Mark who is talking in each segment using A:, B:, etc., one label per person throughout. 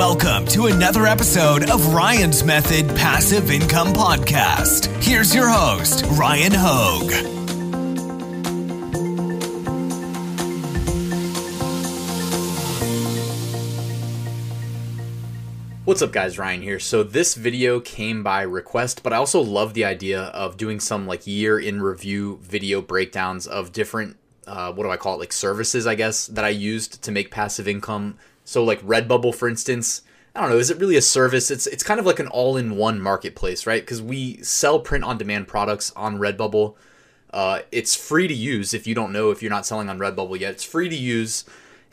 A: Welcome to another episode of Ryan's Method Passive Income Podcast. Here's your host, Ryan Hogue.
B: What's up guys, Ryan here. So this video came by request, but I also love the idea of doing some like year in review video breakdowns of different, uh, what do I call it, like services, I guess, that I used to make passive income. So like Redbubble, for instance, I don't know, is it really a service? It's it's kind of like an all-in-one marketplace, right? Because we sell print-on-demand products on Redbubble. Uh, it's free to use if you don't know if you're not selling on Redbubble yet. It's free to use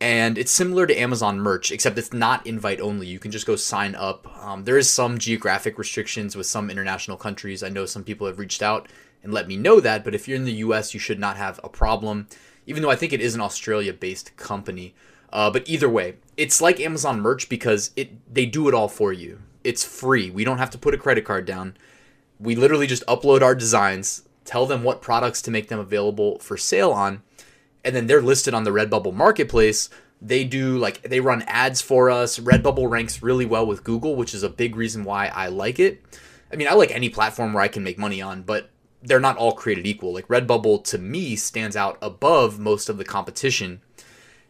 B: and it's similar to Amazon merch, except it's not invite only. You can just go sign up. Um, there is some geographic restrictions with some international countries. I know some people have reached out and let me know that, but if you're in the US, you should not have a problem, even though I think it is an Australia based company. Uh, but either way, it's like Amazon merch because it they do it all for you. It's free. We don't have to put a credit card down. We literally just upload our designs, tell them what products to make them available for sale on, and then they're listed on the Redbubble marketplace. They do like they run ads for us. Redbubble ranks really well with Google, which is a big reason why I like it. I mean, I like any platform where I can make money on, but they're not all created equal. Like Redbubble to me stands out above most of the competition.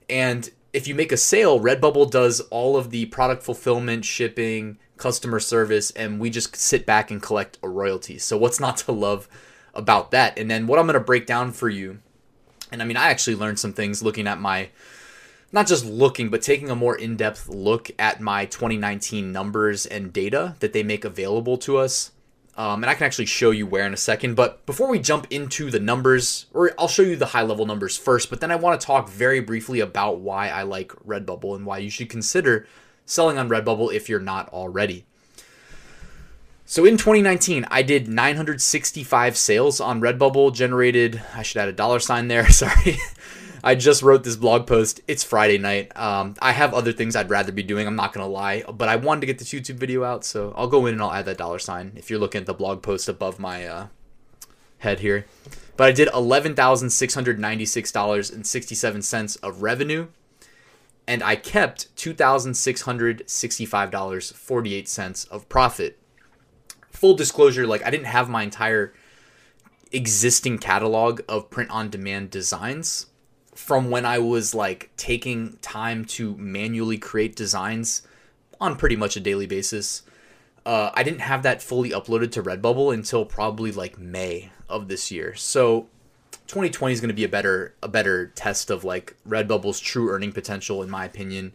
B: And if you make a sale, Redbubble does all of the product fulfillment, shipping, customer service, and we just sit back and collect a royalty. So what's not to love about that? And then what I'm going to break down for you, and I mean, I actually learned some things looking at my, not just looking, but taking a more in-depth look at my 2019 numbers and data that they make available to us. Um, and I can actually show you where in a second. But before we jump into the numbers, or I'll show you the high level numbers first, but then I want to talk very briefly about why I like Redbubble and why you should consider selling on Redbubble if you're not already. So in 2019, I did 965 sales on Redbubble, generated, I should add a dollar sign there, sorry. I just wrote this blog post. It's Friday night. Um, I have other things I'd rather be doing. I'm not gonna lie, but I wanted to get this YouTube video out, so I'll go in and I'll add that dollar sign if you're looking at the blog post above my uh, head here. But I did eleven thousand six hundred ninety-six dollars and sixty-seven cents of revenue, and I kept two thousand six hundred sixty-five dollars forty-eight cents of profit. Full disclosure, like I didn't have my entire existing catalog of print-on-demand designs from when I was like taking time to manually create designs on pretty much a daily basis. Uh, I didn't have that fully uploaded to Redbubble until probably like May of this year. So 2020 is going to be a better a better test of like Redbubble's true earning potential, in my opinion,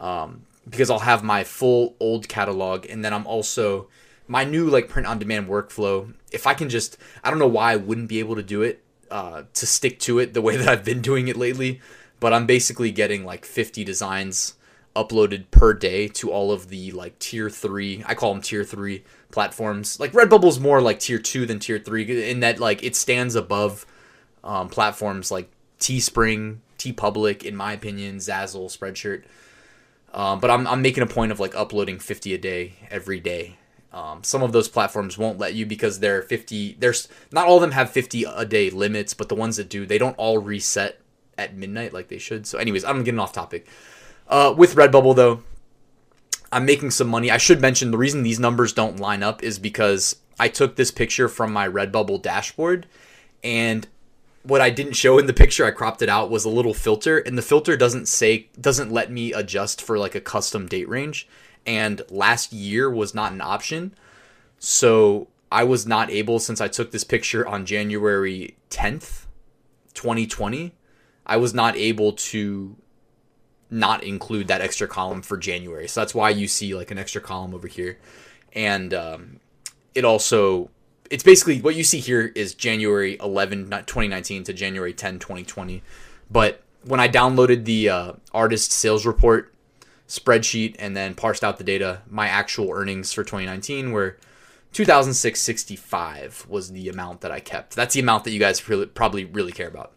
B: um, because I'll have my full old catalog, and then I'm also my new like print on demand workflow. If I can just, I don't know why I wouldn't be able to do it uh, to stick to it the way that I've been doing it lately. But I'm basically getting like 50 designs uploaded per day to all of the like tier three. I call them tier three platforms. Like Redbubble's more like tier two than tier three in that like it stands above um, platforms like Teespring, TeePublic, in my opinion, Zazzle, Spreadshirt. Um, but I'm, I'm making a point of like uploading 50 a day every day um, some of those platforms won't let you because they're 50. There's not all of them have 50 a day limits, but the ones that do, they don't all reset at midnight like they should. So, anyways, I'm getting off topic. Uh, with Redbubble though, I'm making some money. I should mention the reason these numbers don't line up is because I took this picture from my Redbubble dashboard, and what I didn't show in the picture, I cropped it out, was a little filter, and the filter doesn't say doesn't let me adjust for like a custom date range and last year was not an option. So I was not able, since I took this picture on January 10th, 2020, I was not able to not include that extra column for January. So that's why you see like an extra column over here. And um, it also, it's basically what you see here is January 11, 2019 to January 10, 2020. But when I downloaded the uh, artist sales report spreadsheet and then parsed out the data, my actual earnings for 2019 were 2665 was the amount that I kept. That's the amount that you guys really, probably really care about.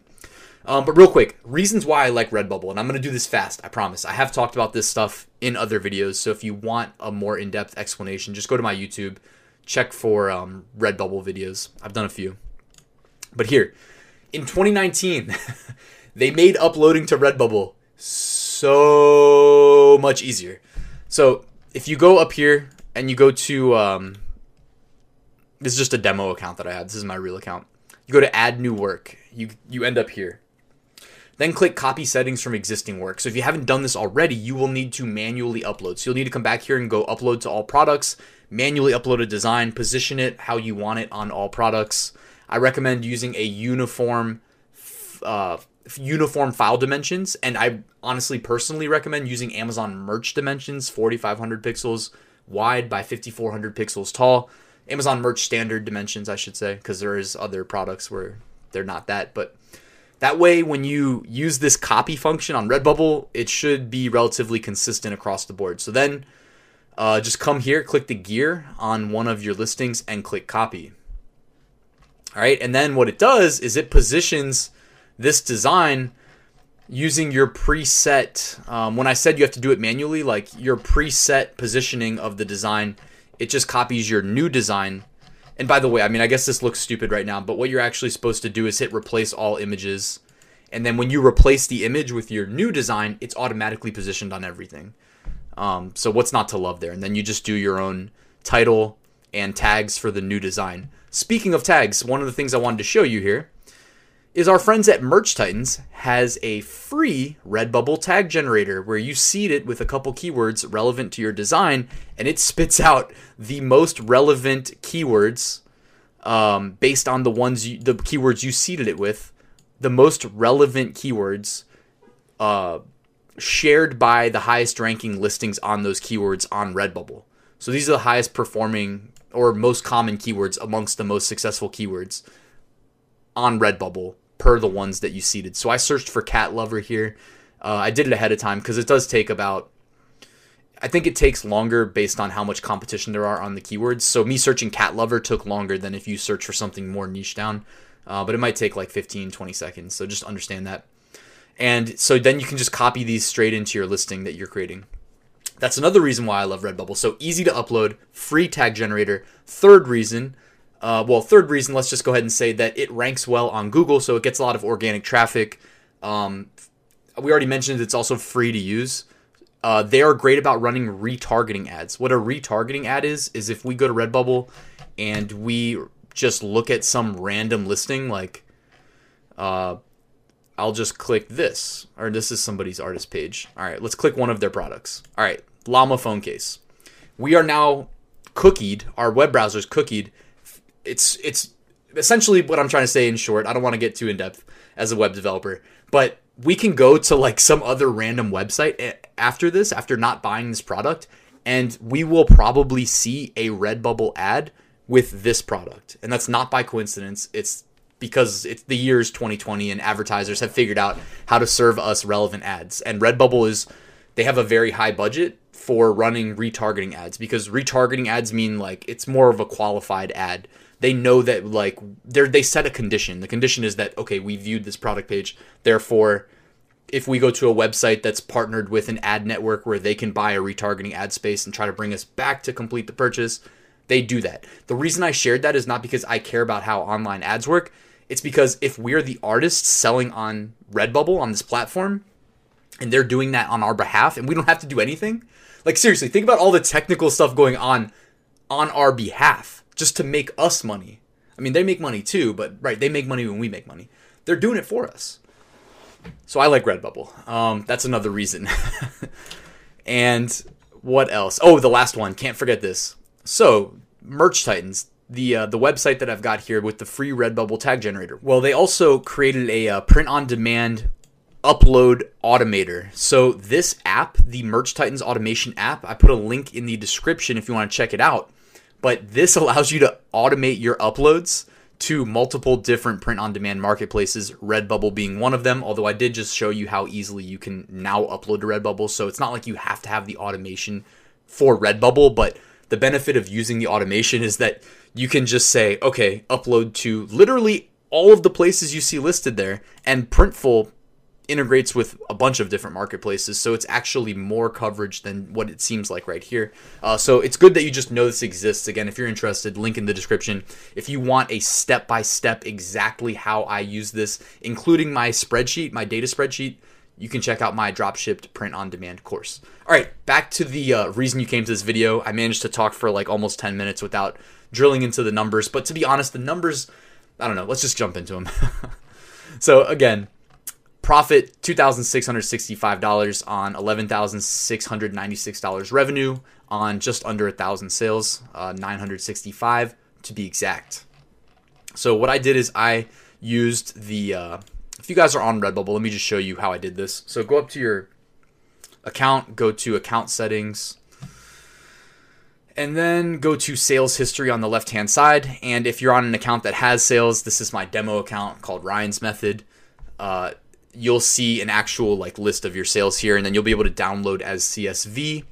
B: Um, but real quick, reasons why I like Redbubble, and I'm going to do this fast, I promise. I have talked about this stuff in other videos, so if you want a more in depth explanation, just go to my YouTube, check for um, Redbubble videos. I've done a few. But here, in 2019, they made uploading to Redbubble so much easier. So if you go up here and you go to, um, this is just a demo account that I had. This is my real account. You go to add new work. You you end up here. Then click copy settings from existing work. So if you haven't done this already, you will need to manually upload. So you'll need to come back here and go upload to all products, manually upload a design, position it how you want it on all products. I recommend using a uniform uh, uniform file dimensions, and I honestly personally recommend using Amazon Merch dimensions, 4500 pixels wide by 5400 pixels tall. Amazon Merch standard dimensions, I should say, because there is other products where they're not that, but that way when you use this copy function on Redbubble, it should be relatively consistent across the board. So then uh, just come here, click the gear on one of your listings, and click copy. All right, and then what it does is it positions this design using your preset. Um, when I said you have to do it manually, like your preset positioning of the design, it just copies your new design. And by the way, I mean, I guess this looks stupid right now, but what you're actually supposed to do is hit replace all images. And then when you replace the image with your new design, it's automatically positioned on everything. Um, so what's not to love there? And then you just do your own title and tags for the new design. Speaking of tags, one of the things I wanted to show you here is our friends at Merch Titans has a free Redbubble tag generator where you seed it with a couple keywords relevant to your design and it spits out the most relevant keywords um, based on the ones you, the keywords you seeded it with, the most relevant keywords uh, shared by the highest ranking listings on those keywords on Redbubble. So these are the highest performing or most common keywords amongst the most successful keywords on Redbubble per the ones that you seeded. So I searched for cat lover here. Uh, I did it ahead of time because it does take about. I think it takes longer based on how much competition there are on the keywords. So me searching cat lover took longer than if you search for something more niche down. Uh, but it might take like 15, 20 seconds. So just understand that. And so then you can just copy these straight into your listing that you're creating. That's another reason why I love Redbubble. So easy to upload, free tag generator. Third reason, uh, well, third reason, let's just go ahead and say that it ranks well on Google, so it gets a lot of organic traffic. Um, we already mentioned it's also free to use. Uh, they are great about running retargeting ads. What a retargeting ad is, is if we go to Redbubble and we just look at some random listing, like uh, I'll just click this, or this is somebody's artist page. All right, let's click one of their products. All right, Llama phone case. We are now cookied, our web browser's cookied. It's it's essentially what I'm trying to say in short. I don't want to get too in depth as a web developer, but we can go to like some other random website after this, after not buying this product, and we will probably see a Redbubble ad with this product. And that's not by coincidence. It's because it's the year's 2020 and advertisers have figured out how to serve us relevant ads. And Redbubble is they have a very high budget for running retargeting ads because retargeting ads mean like it's more of a qualified ad. They know that like they they set a condition. The condition is that okay, we viewed this product page, therefore if we go to a website that's partnered with an ad network where they can buy a retargeting ad space and try to bring us back to complete the purchase, they do that. The reason I shared that is not because I care about how online ads work. It's because if we're the artists selling on Redbubble on this platform and they're doing that on our behalf and we don't have to do anything, like seriously, think about all the technical stuff going on on our behalf just to make us money. I mean, they make money too, but right, they make money when we make money. They're doing it for us. So I like Redbubble. Um, that's another reason. and what else? Oh, the last one. Can't forget this. So, Merch Titans, the uh, the website that I've got here with the free Redbubble tag generator. Well, they also created a uh, print on demand upload automator. So this app, the Merch Titans automation app, I put a link in the description if you want to check it out. But this allows you to automate your uploads to multiple different print on demand marketplaces, Redbubble being one of them. Although I did just show you how easily you can now upload to Redbubble, so it's not like you have to have the automation for Redbubble, but the benefit of using the automation is that you can just say, okay, upload to literally all of the places you see listed there, and Printful integrates with a bunch of different marketplaces, so it's actually more coverage than what it seems like right here. Uh, so it's good that you just know this exists. Again, if you're interested, link in the description. If you want a step by step exactly how I use this, including my spreadsheet, my data spreadsheet, you can check out my dropshipped print on demand course. All right, back to the uh, reason you came to this video. I managed to talk for like almost 10 minutes without drilling into the numbers, but to be honest, the numbers, I don't know, let's just jump into them. so, again, profit $2,665 on $11,696 revenue on just under a thousand sales, uh, 965 to be exact. So, what I did is I used the uh, if you guys are on Redbubble, let me just show you how I did this. So go up to your account, go to account settings, and then go to sales history on the left hand side. And if you're on an account that has sales, this is my demo account called Ryan's Method. Uh, you'll see an actual like list of your sales here, and then you'll be able to download as CSV.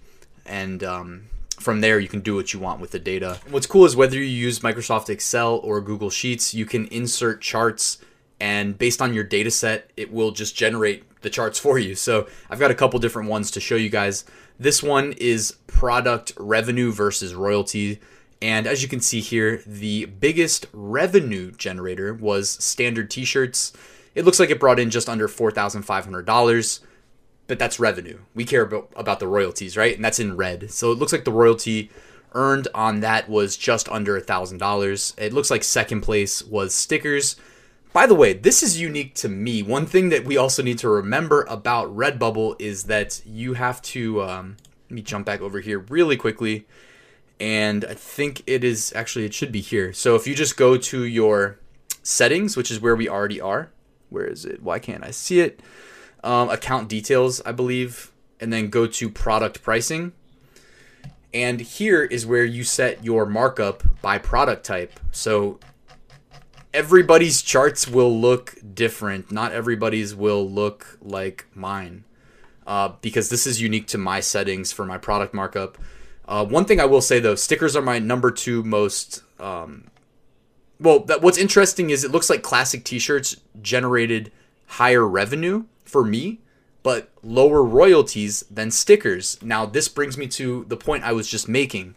B: And um, from there, you can do what you want with the data. What's cool is whether you use Microsoft Excel or Google Sheets, you can insert charts and based on your data set, it will just generate the charts for you. So I've got a couple different ones to show you guys. This one is product revenue versus royalty. And as you can see here, the biggest revenue generator was standard t shirts. It looks like it brought in just under $4,500, but that's revenue. We care about, about the royalties, right? And that's in red. So it looks like the royalty earned on that was just under $1,000. It looks like second place was stickers by the way, this is unique to me. One thing that we also need to remember about Redbubble is that you have to. Um, let me jump back over here really quickly. And I think it is actually, it should be here. So if you just go to your settings, which is where we already are, where is it? Why can't I see it? Um, account details, I believe, and then go to product pricing. And here is where you set your markup by product type. So everybody's charts will look different. Not everybody's will look like mine. Uh, because this is unique to my settings for my product markup. Uh, one thing I will say though, stickers are my number two most. Um, well, that, what's interesting is it looks like classic T-shirts generated higher revenue for me, but lower royalties than stickers. Now, this brings me to the point I was just making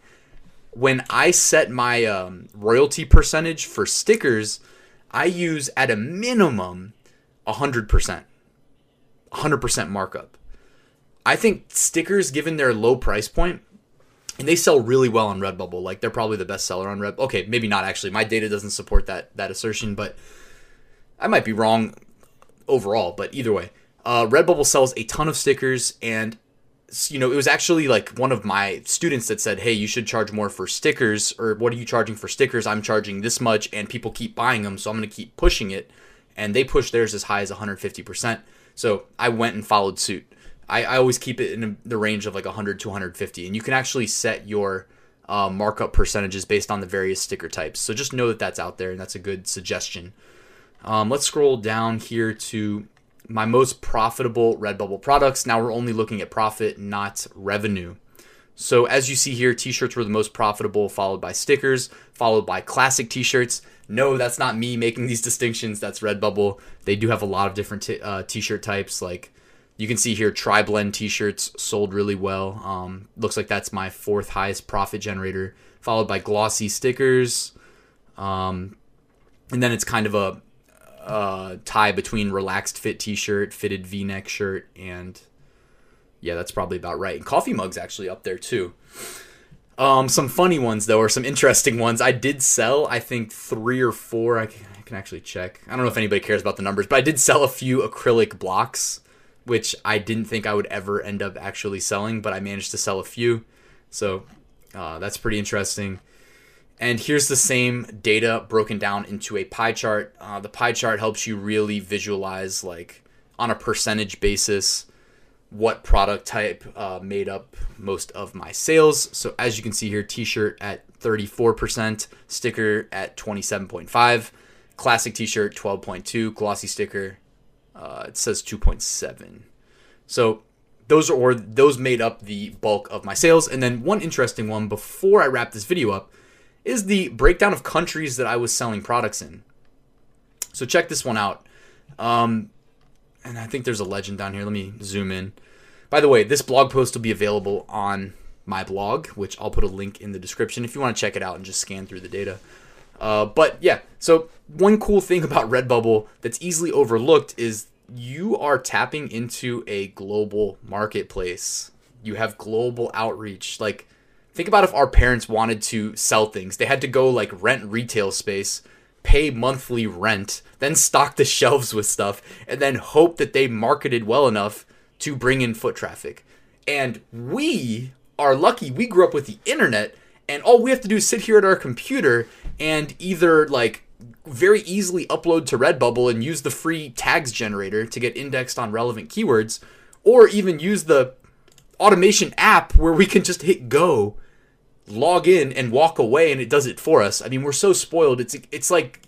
B: when I set my um, royalty percentage for stickers, I use at a minimum 100%. 100% markup. I think stickers, given their low price point, and they sell really well on Redbubble. Like they're probably the best seller on Red. Okay, maybe not actually. My data doesn't support that that assertion, but I might be wrong overall. But either way, uh, Redbubble sells a ton of stickers, and you know, it was actually like one of my students that said, "Hey, you should charge more for stickers." Or what are you charging for stickers? I'm charging this much, and people keep buying them, so I'm going to keep pushing it. And they pushed theirs as high as 150 percent. So I went and followed suit. I, I always keep it in the range of like 100 to 150, and you can actually set your uh, markup percentages based on the various sticker types. So just know that that's out there, and that's a good suggestion. Um, let's scroll down here to my most profitable Redbubble products. Now we're only looking at profit, not revenue. So as you see here, t-shirts were the most profitable, followed by stickers, followed by classic t-shirts. No, that's not me making these distinctions. That's Redbubble. They do have a lot of different t- uh, t-shirt types. Like you can see here, tri-blend t-shirts sold really well. Um, looks like that's my fourth highest profit generator, followed by glossy stickers. Um, and then it's kind of a tie between relaxed fit t-shirt, fitted V-neck shirt, and yeah, that's probably about right. And coffee mugs actually up there too. Um, some funny ones though, or some interesting ones. I did sell, I think three or four. I can actually check. I don't know if anybody cares about the numbers, but I did sell a few acrylic blocks, which I didn't think I would ever end up actually selling, but I managed to sell a few. So uh, that's pretty interesting. And here's the same data broken down into a pie chart. Uh, the pie chart helps you really visualize, like, on a percentage basis, what product type uh, made up most of my sales. So as you can see here, t-shirt at 34%, sticker at 27.5, classic t-shirt 12.2, glossy sticker uh, it says 2.7. So those are or those made up the bulk of my sales. And then one interesting one before I wrap this video up is the breakdown of countries that I was selling products in. So check this one out. Um, and I think there's a legend down here. Let me zoom in. By the way, this blog post will be available on my blog, which I'll put a link in the description if you want to check it out and just scan through the data. Uh, but yeah, so one cool thing about Redbubble that's easily overlooked is you are tapping into a global marketplace. You have global outreach. Like, think about if our parents wanted to sell things, they had to go like rent retail space, pay monthly rent, then stock the shelves with stuff, and then hope that they marketed well enough to bring in foot traffic. And we are lucky we grew up with the internet, and all we have to do is sit here at our computer and either like very easily upload to Redbubble and use the free tags generator to get indexed on relevant keywords, or even use the automation app where we can just hit go, log in, and walk away, and it does it for us. I mean, we're so spoiled. It's it's like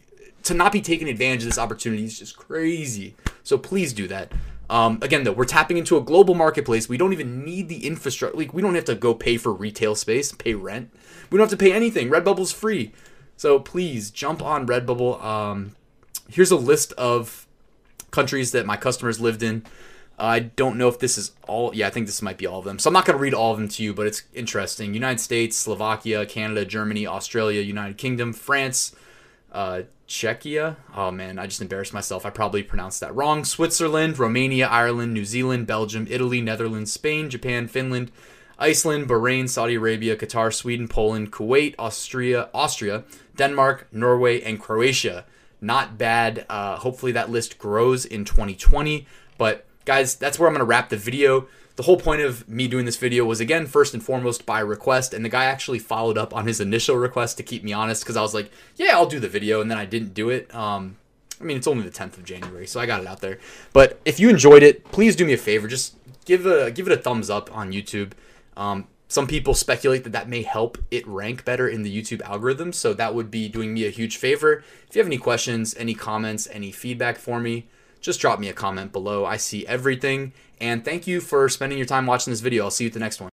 B: to not be taking advantage of this opportunity is just crazy. So please do that. Um, again, though, we're tapping into a global marketplace. We don't even need the infrastructure. Like, we don't have to go pay for retail space, pay rent. We don't have to pay anything. Redbubble's free. So please jump on Redbubble. Um, here's a list of countries that my customers lived in. I don't know if this is all. Yeah, I think this might be all of them. So I'm not going to read all of them to you, but it's interesting. United States, Slovakia, Canada, Germany, Australia, United Kingdom, France, uh, Czechia. Oh man, I just embarrassed myself. I probably pronounced that wrong. Switzerland, Romania, Ireland, New Zealand, Belgium, Italy, Netherlands, Spain, Japan, Finland, Iceland, Bahrain, Saudi Arabia, Qatar, Sweden, Poland, Kuwait, Austria, Austria, Denmark, Norway, and Croatia. Not bad. Uh, hopefully that list grows in 2020. But guys, that's where I'm gonna wrap the video the whole point of me doing this video was again first and foremost by request and the guy actually followed up on his initial request to keep me honest because i was like yeah i'll do the video and then i didn't do it um, i mean it's only the 10th of january so i got it out there. But if you enjoyed it please do me a favor just give a give it a thumbs up on youtube. Um, some people speculate that that may help it rank better in the youtube algorithm so that would be doing me a huge favor. If you have any questions any comments any feedback for me just drop me a comment below. I see everything. And thank you for spending your time watching this video. I'll see you at the next one.